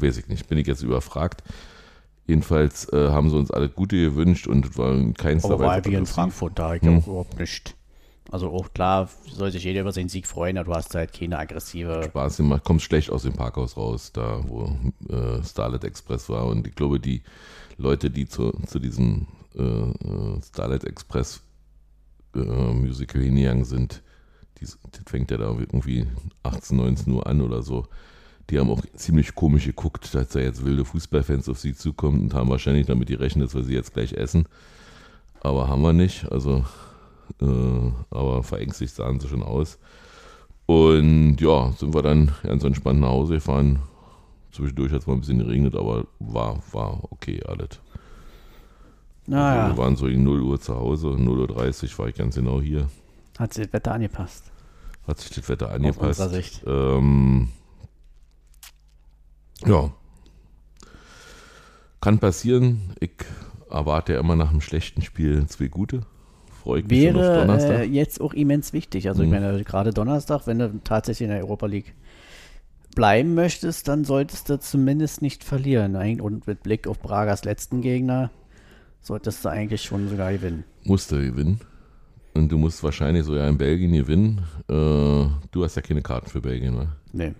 Weiß ich nicht, bin ich jetzt überfragt. Jedenfalls äh, haben sie uns alle Gute gewünscht und es war in keinster Aber war Weise wie in. Frankfurt da, ich Hm. auch überhaupt nicht. Also auch klar, soll sich jeder über seinen Sieg freuen, aber du hast halt keine aggressive. Spaß gemacht, kommst schlecht aus dem Parkhaus raus, da wo äh, Starlet Express war. Und ich glaube, die Leute, die zu, zu diesem äh, äh, Starlet Express äh, Musical hingegangen sind, die, das fängt ja da irgendwie 18, 19 Uhr an oder so. Die haben auch ziemlich komisch geguckt, dass da jetzt wilde Fußballfans auf sie zukommen und haben wahrscheinlich damit gerechnet, dass wir sie jetzt gleich essen. Aber haben wir nicht. Also, äh, aber verängstigt sahen sie schon aus. Und ja, sind wir dann ganz entspannt nach Hause gefahren. Zwischendurch hat es mal ein bisschen geregnet, aber war, war okay alles. Also Naja, wir waren so gegen 0 Uhr zu Hause, 0.30 Uhr war ich ganz genau hier. hat sich das Wetter angepasst. Hat sich das Wetter Aus angepasst. unserer Sicht. Ähm, ja. Kann passieren. Ich erwarte ja immer nach einem schlechten Spiel zwei gute. Freue ich mich schon auf Wäre äh, Donnerstag. jetzt auch immens wichtig. Also ich Mhm. meine, gerade Donnerstag, wenn du tatsächlich in der Europa League bleiben möchtest, dann solltest du zumindest nicht verlieren. Und mit Blick auf Bragas letzten Gegner solltest du eigentlich schon sogar gewinnen. Musste gewinnen. Und du musst wahrscheinlich sogar in Belgien gewinnen. Äh, du hast ja keine Karten für Belgien, ne? Nee.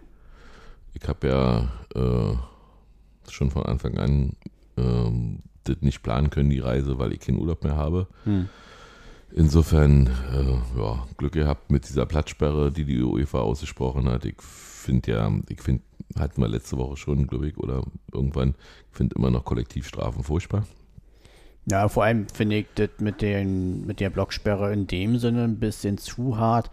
Ich habe ja äh, schon von Anfang an ähm, das nicht planen können, die Reise, weil ich keinen Urlaub mehr habe. Hm. Insofern, äh, ja, Glück gehabt mit dieser Platzsperre, die die UEFA ausgesprochen hat. Ich finde ja, ich finde, hatten wir letzte Woche schon, glaube ich, oder irgendwann, ich finde immer noch Kollektivstrafen furchtbar. Ja, vor allem finde ich das mit, den, mit der Blocksperre in dem Sinne ein bisschen zu hart,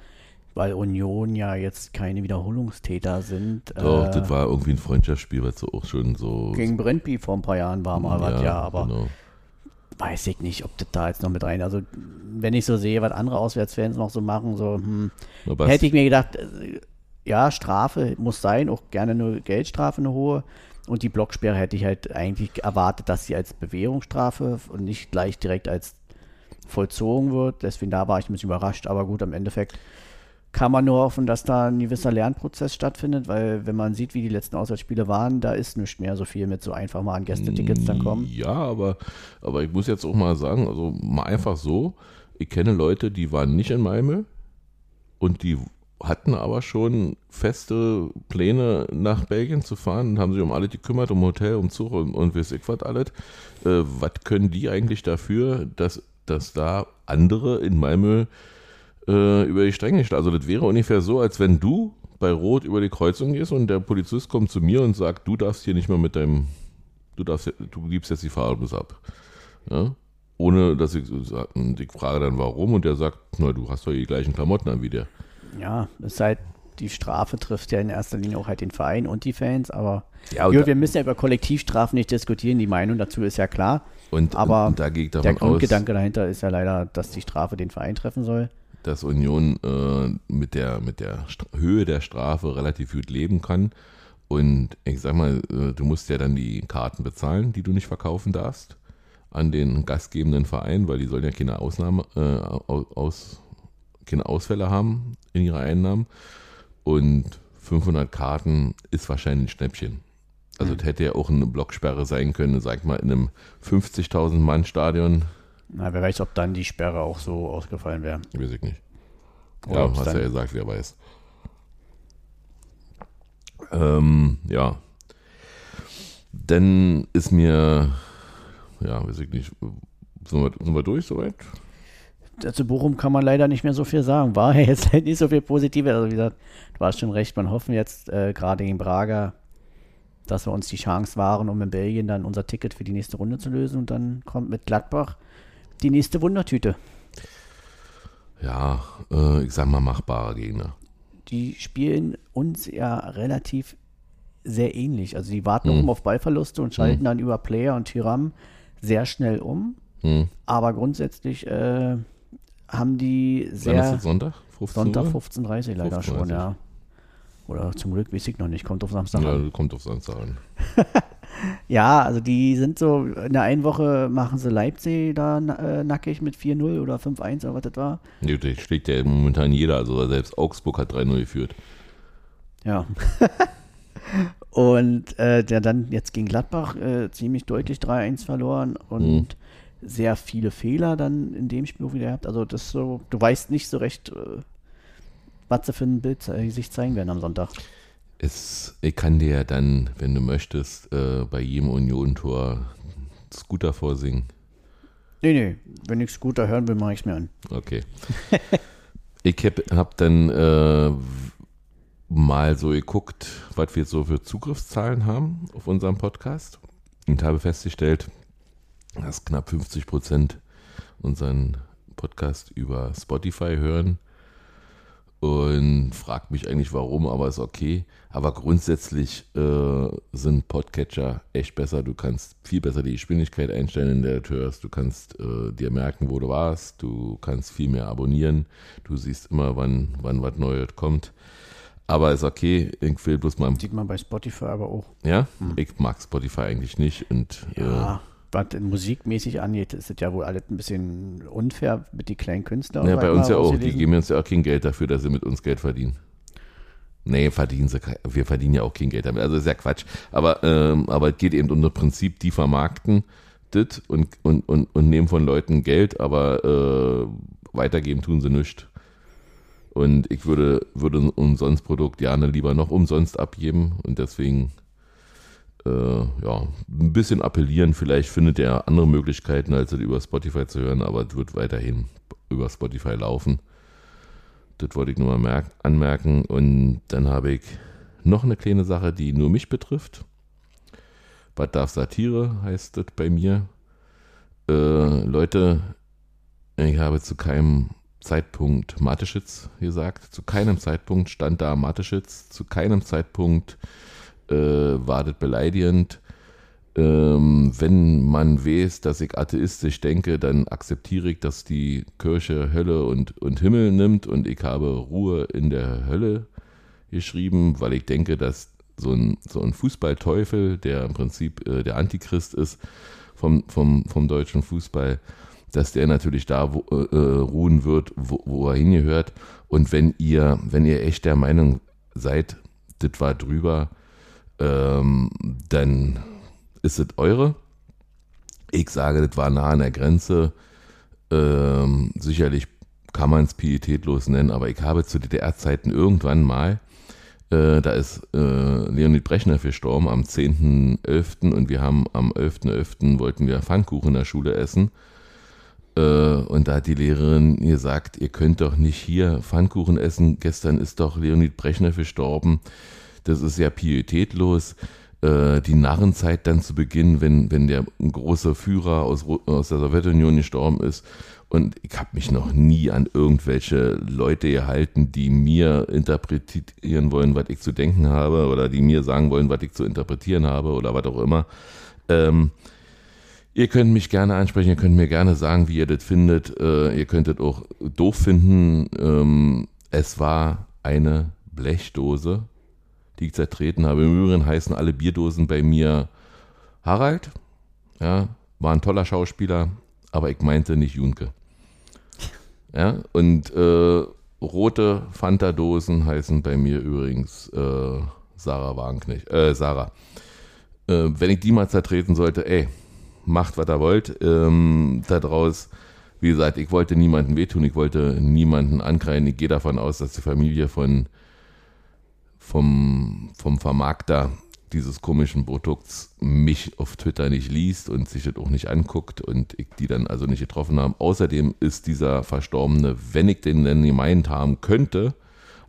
weil Union ja jetzt keine Wiederholungstäter sind. Doch, Äh, das war irgendwie ein Freundschaftsspiel, weil es so auch schon so. gegen Brentby vor ein paar Jahren war mal was, ja, aber Genau. weiß ich nicht, ob das da jetzt noch mit rein. Also, wenn ich so sehe, was andere Auswärtsfans noch so machen, so, hm, hätte ich mir gedacht, äh, ja, Strafe muss sein, auch gerne eine Geldstrafe, eine hohe. Und die Blocksperre hätte ich halt eigentlich erwartet, dass sie als Bewährungsstrafe und nicht gleich direkt als vollzogen wird. Deswegen da war ich ein bisschen überrascht. Aber gut, am Endeffekt kann man nur hoffen, dass da ein gewisser Lernprozess stattfindet, weil wenn man sieht, wie die letzten Auswärtsspiele waren, da ist nicht mehr so viel mit so einfach mal an Gästetickets dann kommen. Ja, aber, aber ich muss jetzt auch mal sagen, also mal einfach so, ich kenne Leute, die waren nicht in Malmö und die hatten aber schon feste Pläne nach Belgien zu fahren und haben sich um alles gekümmert, um Hotel, um Zug und, und weiß ich was alles. Äh, was können die eigentlich dafür, dass, dass da andere in Malmö äh, über die Stränge schlagen? Also das wäre ungefähr so, als wenn du bei Rot über die Kreuzung gehst und der Polizist kommt zu mir und sagt, du darfst hier nicht mehr mit deinem, du darfst, du gibst jetzt die Fahrerlaubnis ab. Ja? Ohne dass ich, ich frage dann warum und der sagt, na, du hast doch die gleichen Klamotten an wie der. Ja, es sei die Strafe trifft ja in erster Linie auch halt den Verein und die Fans, aber Ja, und da- wir müssen ja über Kollektivstrafen nicht diskutieren, die Meinung dazu ist ja klar. Und, Aber und Der davon aus, Grundgedanke dahinter ist ja leider, dass die Strafe den Verein treffen soll. Dass Union äh, mit der, mit der St Höhe der Strafe relativ gut leben kann. Und ich sag mal, äh, du musst ja dann die Karten bezahlen, die du nicht verkaufen darfst, an den gastgebenden Verein, weil die sollen ja keine Ausnahme, äh, au- aus, keine Ausfälle haben in ihre Einnahmen. Und 500 Karten ist wahrscheinlich ein Schnäppchen. Also, das hätte ja auch eine Blocksperre sein können, sag mal, in einem 50.000 Mann Stadion, Na, wer weiß, ob dann die Sperre auch so ausgefallen wäre. weiß ich nicht. Oder Ja, hast ja gesagt, wer weiß. Ähm, ja. Dann ist mir, ja, weiß ich nicht, sind wir, sind wir durch soweit? Zu Bochum kann man leider nicht mehr so viel sagen. War (laughs) ja jetzt halt nicht so viel Positive. Also wie gesagt, du hast schon recht. Man hoffen jetzt äh, gerade gegen Braga, dass wir uns die Chance wahren, um in Belgien dann unser Ticket für die nächste Runde zu lösen. Und dann kommt mit Gladbach die nächste Wundertüte. Ja, äh, ich sag mal machbare Gegner. Die spielen uns ja relativ sehr ähnlich. Also die warten auch immer auf Ballverluste und schalten dann über Player und Tyram sehr schnell um. Hm. Aber grundsätzlich äh, haben die Wann ist sehr das Sonntag? 15 Sonntag Uhr? 15.30 leider 15:30. schon, ja. Oder zum Glück weiß ich noch nicht, kommt auf Samstag Ja, an. kommt auf Samstag an. (laughs) Ja, also die sind so, in der einen Woche machen sie Leipzig da äh, nackig mit 4-0 oder 5-1 oder was das war. Nee, das schlägt ja momentan jeder, also selbst Augsburg hat 3-0 geführt. Ja. (laughs) und äh, der dann jetzt gegen Gladbach äh, ziemlich deutlich 3-1 verloren und sehr viele Fehler dann in dem Spiel wieder gehabt. Also das so, du weißt nicht so recht, äh, was sie für ein Bild sich zeigen werden am Sonntag. Es, ich kann dir ja dann, wenn du möchtest, äh, bei jedem Union-Tor Scooter vorsingen. Nee, nee, wenn ich Scooter hören will, mache ich es mir an. Okay. (laughs) ich hab, hab dann äh, mal so geguckt, was wir so für Zugriffszahlen haben auf unserem Podcast und habe festgestellt, dass knapp 50 Prozent unseren Podcast über Spotify hören und fragt mich eigentlich warum, aber ist okay. Aber grundsätzlich äh, sind Podcatcher echt besser. Du kannst viel besser die Geschwindigkeit einstellen, in der du hörst. Du kannst äh, dir merken, wo du warst. Du kannst viel mehr abonnieren. Du siehst immer, wann, wann was Neues kommt. Aber ist okay. Ich will bloß mal. Sieht man bei Spotify aber auch. Ja, ich mag Spotify eigentlich nicht. Und Ja. Was musikmäßig angeht, ist es ja wohl alles ein bisschen unfair mit die kleinen Künstlern. ja, bei uns ja auch. Die geben uns ja auch kein Geld dafür, dass sie mit uns Geld verdienen. Nee, verdienen sie, wir verdienen ja auch kein Geld damit. Also ist ja Quatsch. Aber, ähm, aber es geht eben um das Prinzip, die vermarkten das und, und, und, und nehmen von Leuten Geld, aber äh, weitergeben tun sie nichts. Und ich würde, würde ein Umsonstprodukt gerne lieber noch umsonst abgeben und deswegen ja, ein bisschen appellieren. Vielleicht findet er andere Möglichkeiten, als es über Spotify zu hören, aber es wird weiterhin über Spotify laufen. Das wollte ich nur mal merk anmerken. Und dann habe ich noch eine kleine Sache, die nur mich betrifft. Bad darf Satire heißt das bei mir. Äh, Leute, ich habe zu keinem Zeitpunkt Mateschitz gesagt. Zu keinem Zeitpunkt stand da Mateschitz. Zu keinem Zeitpunkt äh, war das beleidigend. Ähm, wenn man weiß, dass ich atheistisch denke, dann akzeptiere ich, dass die Kirche Hölle und, und Himmel nimmt und ich habe Ruhe in der Hölle geschrieben, weil ich denke, dass so ein, so ein Fußballteufel, der im Prinzip äh, der Antichrist ist vom, vom, vom deutschen Fußball, dass der natürlich da wo, äh, ruhen wird, wo, wo er hingehört. Und wenn ihr, wenn ihr echt der Meinung seid, das war drüber, ähm, dann ist es eure. Ich sage, das war nah an der Grenze. Ähm, sicherlich kann man es pietätlos nennen, aber ich habe zu DDR-Zeiten irgendwann mal, äh, da ist äh, Leonid Brechner verstorben am 10.11. und wir haben am 11.11. .11. wollten wir Pfannkuchen in der Schule essen. Äh, und da hat die Lehrerin gesagt, ihr könnt doch nicht hier Pfannkuchen essen. Gestern ist doch Leonid Brechner verstorben. Das ist ja pietätlos. Äh, die Narrenzeit dann zu beginnen, wenn, wenn der große Führer aus, aus der Sowjetunion gestorben ist. Und ich habe mich noch nie an irgendwelche Leute gehalten, die mir interpretieren wollen, was ich zu denken habe, oder die mir sagen wollen, was ich zu interpretieren habe, oder was auch immer. Ähm, Ihr könnt mich gerne ansprechen, ihr könnt mir gerne sagen, wie ihr das findet. Äh, ihr könntet auch doof finden. Ähm, es war eine Blechdose, die ich zertreten habe. Im Übrigen heißen alle Bierdosen bei mir Harald. Ja, war ein toller Schauspieler, aber ich meinte nicht Junke. Ja, und äh, rote Fanta-Dosen heißen bei mir übrigens äh, Sarah Wagenknecht, äh, Sarah. Äh, wenn ich die mal zertreten sollte, ey, macht, was ihr wollt. Ähm, daraus, wie gesagt, ich wollte niemanden wehtun, ich wollte niemanden ankreien. Ich gehe davon aus, dass die Familie von, vom, vom Vermarkter dieses komischen Produkts mich auf Twitter nicht liest und sich das auch nicht anguckt und ich die dann also nicht getroffen habe. Außerdem ist dieser Verstorbene, wenn ich den denn gemeint haben könnte,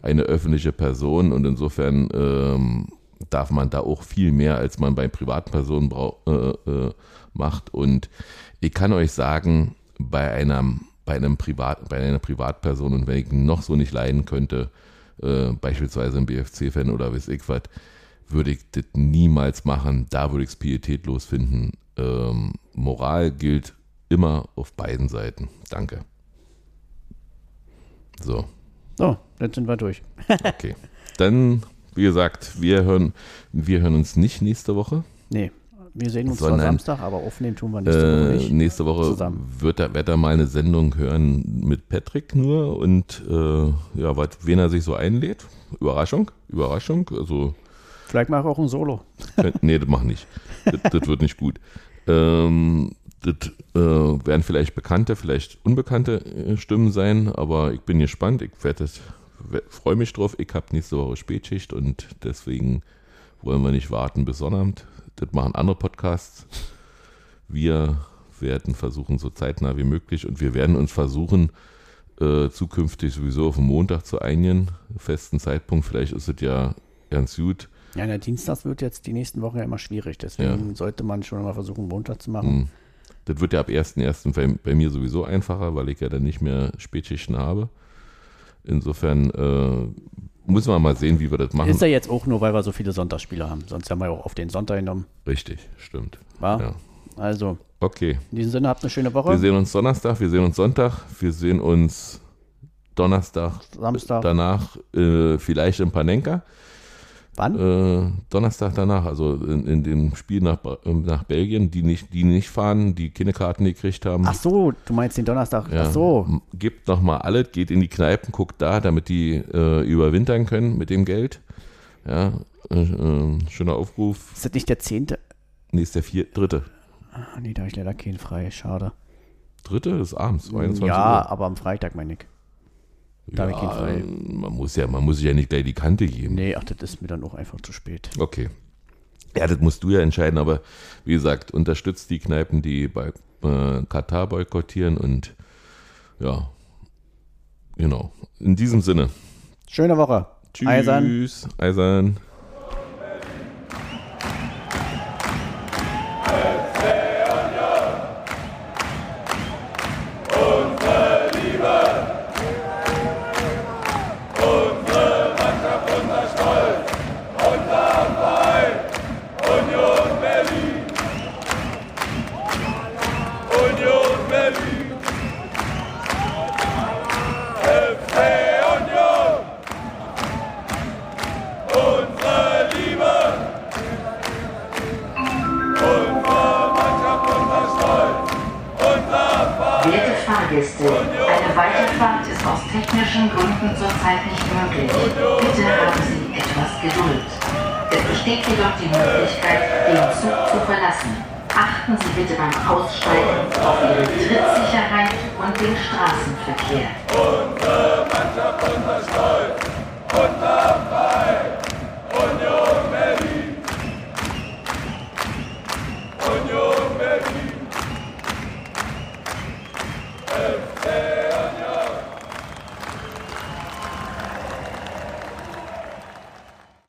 eine öffentliche Person und insofern ähm, darf man da auch viel mehr, als man bei privaten Personen äh, äh, macht. Und ich kann euch sagen, bei einem, bei einem Privat, bei einer Privatperson und wenn ich noch so nicht leiden könnte, äh, beispielsweise ein BFC-Fan oder weiß ich was, würde ich das niemals machen. Da würde ich es pietätlos finden. Ähm, Moral gilt immer auf beiden Seiten. Danke. So. So, dann sind wir durch. (laughs) okay. Dann, wie gesagt, wir hören, wir hören uns nicht nächste Woche. Nee, wir sehen uns zwar Samstag, aber aufnehmen tun wir nächste Woche Äh, nicht. nächste Woche zusammen. wird er, wird er mal eine Sendung hören mit Patrick nur und äh, ja, wen er sich so einlädt. Überraschung, Überraschung. Also, Vielleicht mache ich auch ein Solo. äh, nee, das mach nicht. Das, das wird nicht gut. Ähm, das äh, werden vielleicht bekannte, vielleicht unbekannte äh, Stimmen sein, aber ich bin gespannt. Ich werde freue mich drauf. Ich habe nächste Woche Spätschicht und deswegen wollen wir nicht warten bis Sonnabend. Das machen andere Podcasts. Wir werden versuchen, so zeitnah wie möglich und wir werden uns versuchen, äh, zukünftig sowieso auf den Montag zu einigen. Festen Zeitpunkt, vielleicht ist es ja ganz gut. Ja, der Dienstag wird jetzt die nächsten Wochen ja immer schwierig. Deswegen sollte man schon mal versuchen, Montag zu machen. Hm. Das wird ja ab 1.1. Bei, bei mir sowieso einfacher, weil ich ja dann nicht mehr Spätschichten habe. Insofern äh, müssen wir mal sehen, wie wir das machen. Ist ja jetzt auch nur, weil wir so viele Sonntagsspiele haben. Sonst haben wir ja auch auf den Sonntag genommen. Richtig, stimmt. War? Ja. Also, Okay. in diesem Sinne, habt eine schöne Wir Woche. sehen uns Donnerstag, wir sehen uns Sonntag, wir sehen uns Donnerstag Samstag. danach, äh, vielleicht in Panenka. Wann? Äh, Donnerstag danach, also in, in dem Spiel nach, Bra- äh, nach Belgien, die nicht, die nicht fahren, die keine Karten gekriegt haben. Ach so, du meinst den Donnerstag. Ja, Ach so. Gebt nochmal alles, geht in die Kneipen, guckt da, damit die äh, überwintern können mit dem Geld. Ja, äh, äh, schöner Aufruf. Ist das nicht der zehnte? Nee, ist der vier, dritte. Ah, nee, da habe ich leider keinen frei. Schade. Dritte ist abends, 21 ja, Uhr. aber am Freitag meine ich. Da keinen frei. Man muss ja, man muss sich ja nicht gleich die Kante geben. Nee, ach, das ist mir dann auch einfach zu spät. Okay. Ja, das musst du ja entscheiden, aber wie gesagt, unterstützt die Kneipen, die bei äh, Katar boykottieren und ja, genau. In diesem Sinne. Schöne Woche. Tschüss. Eisern. Eisern.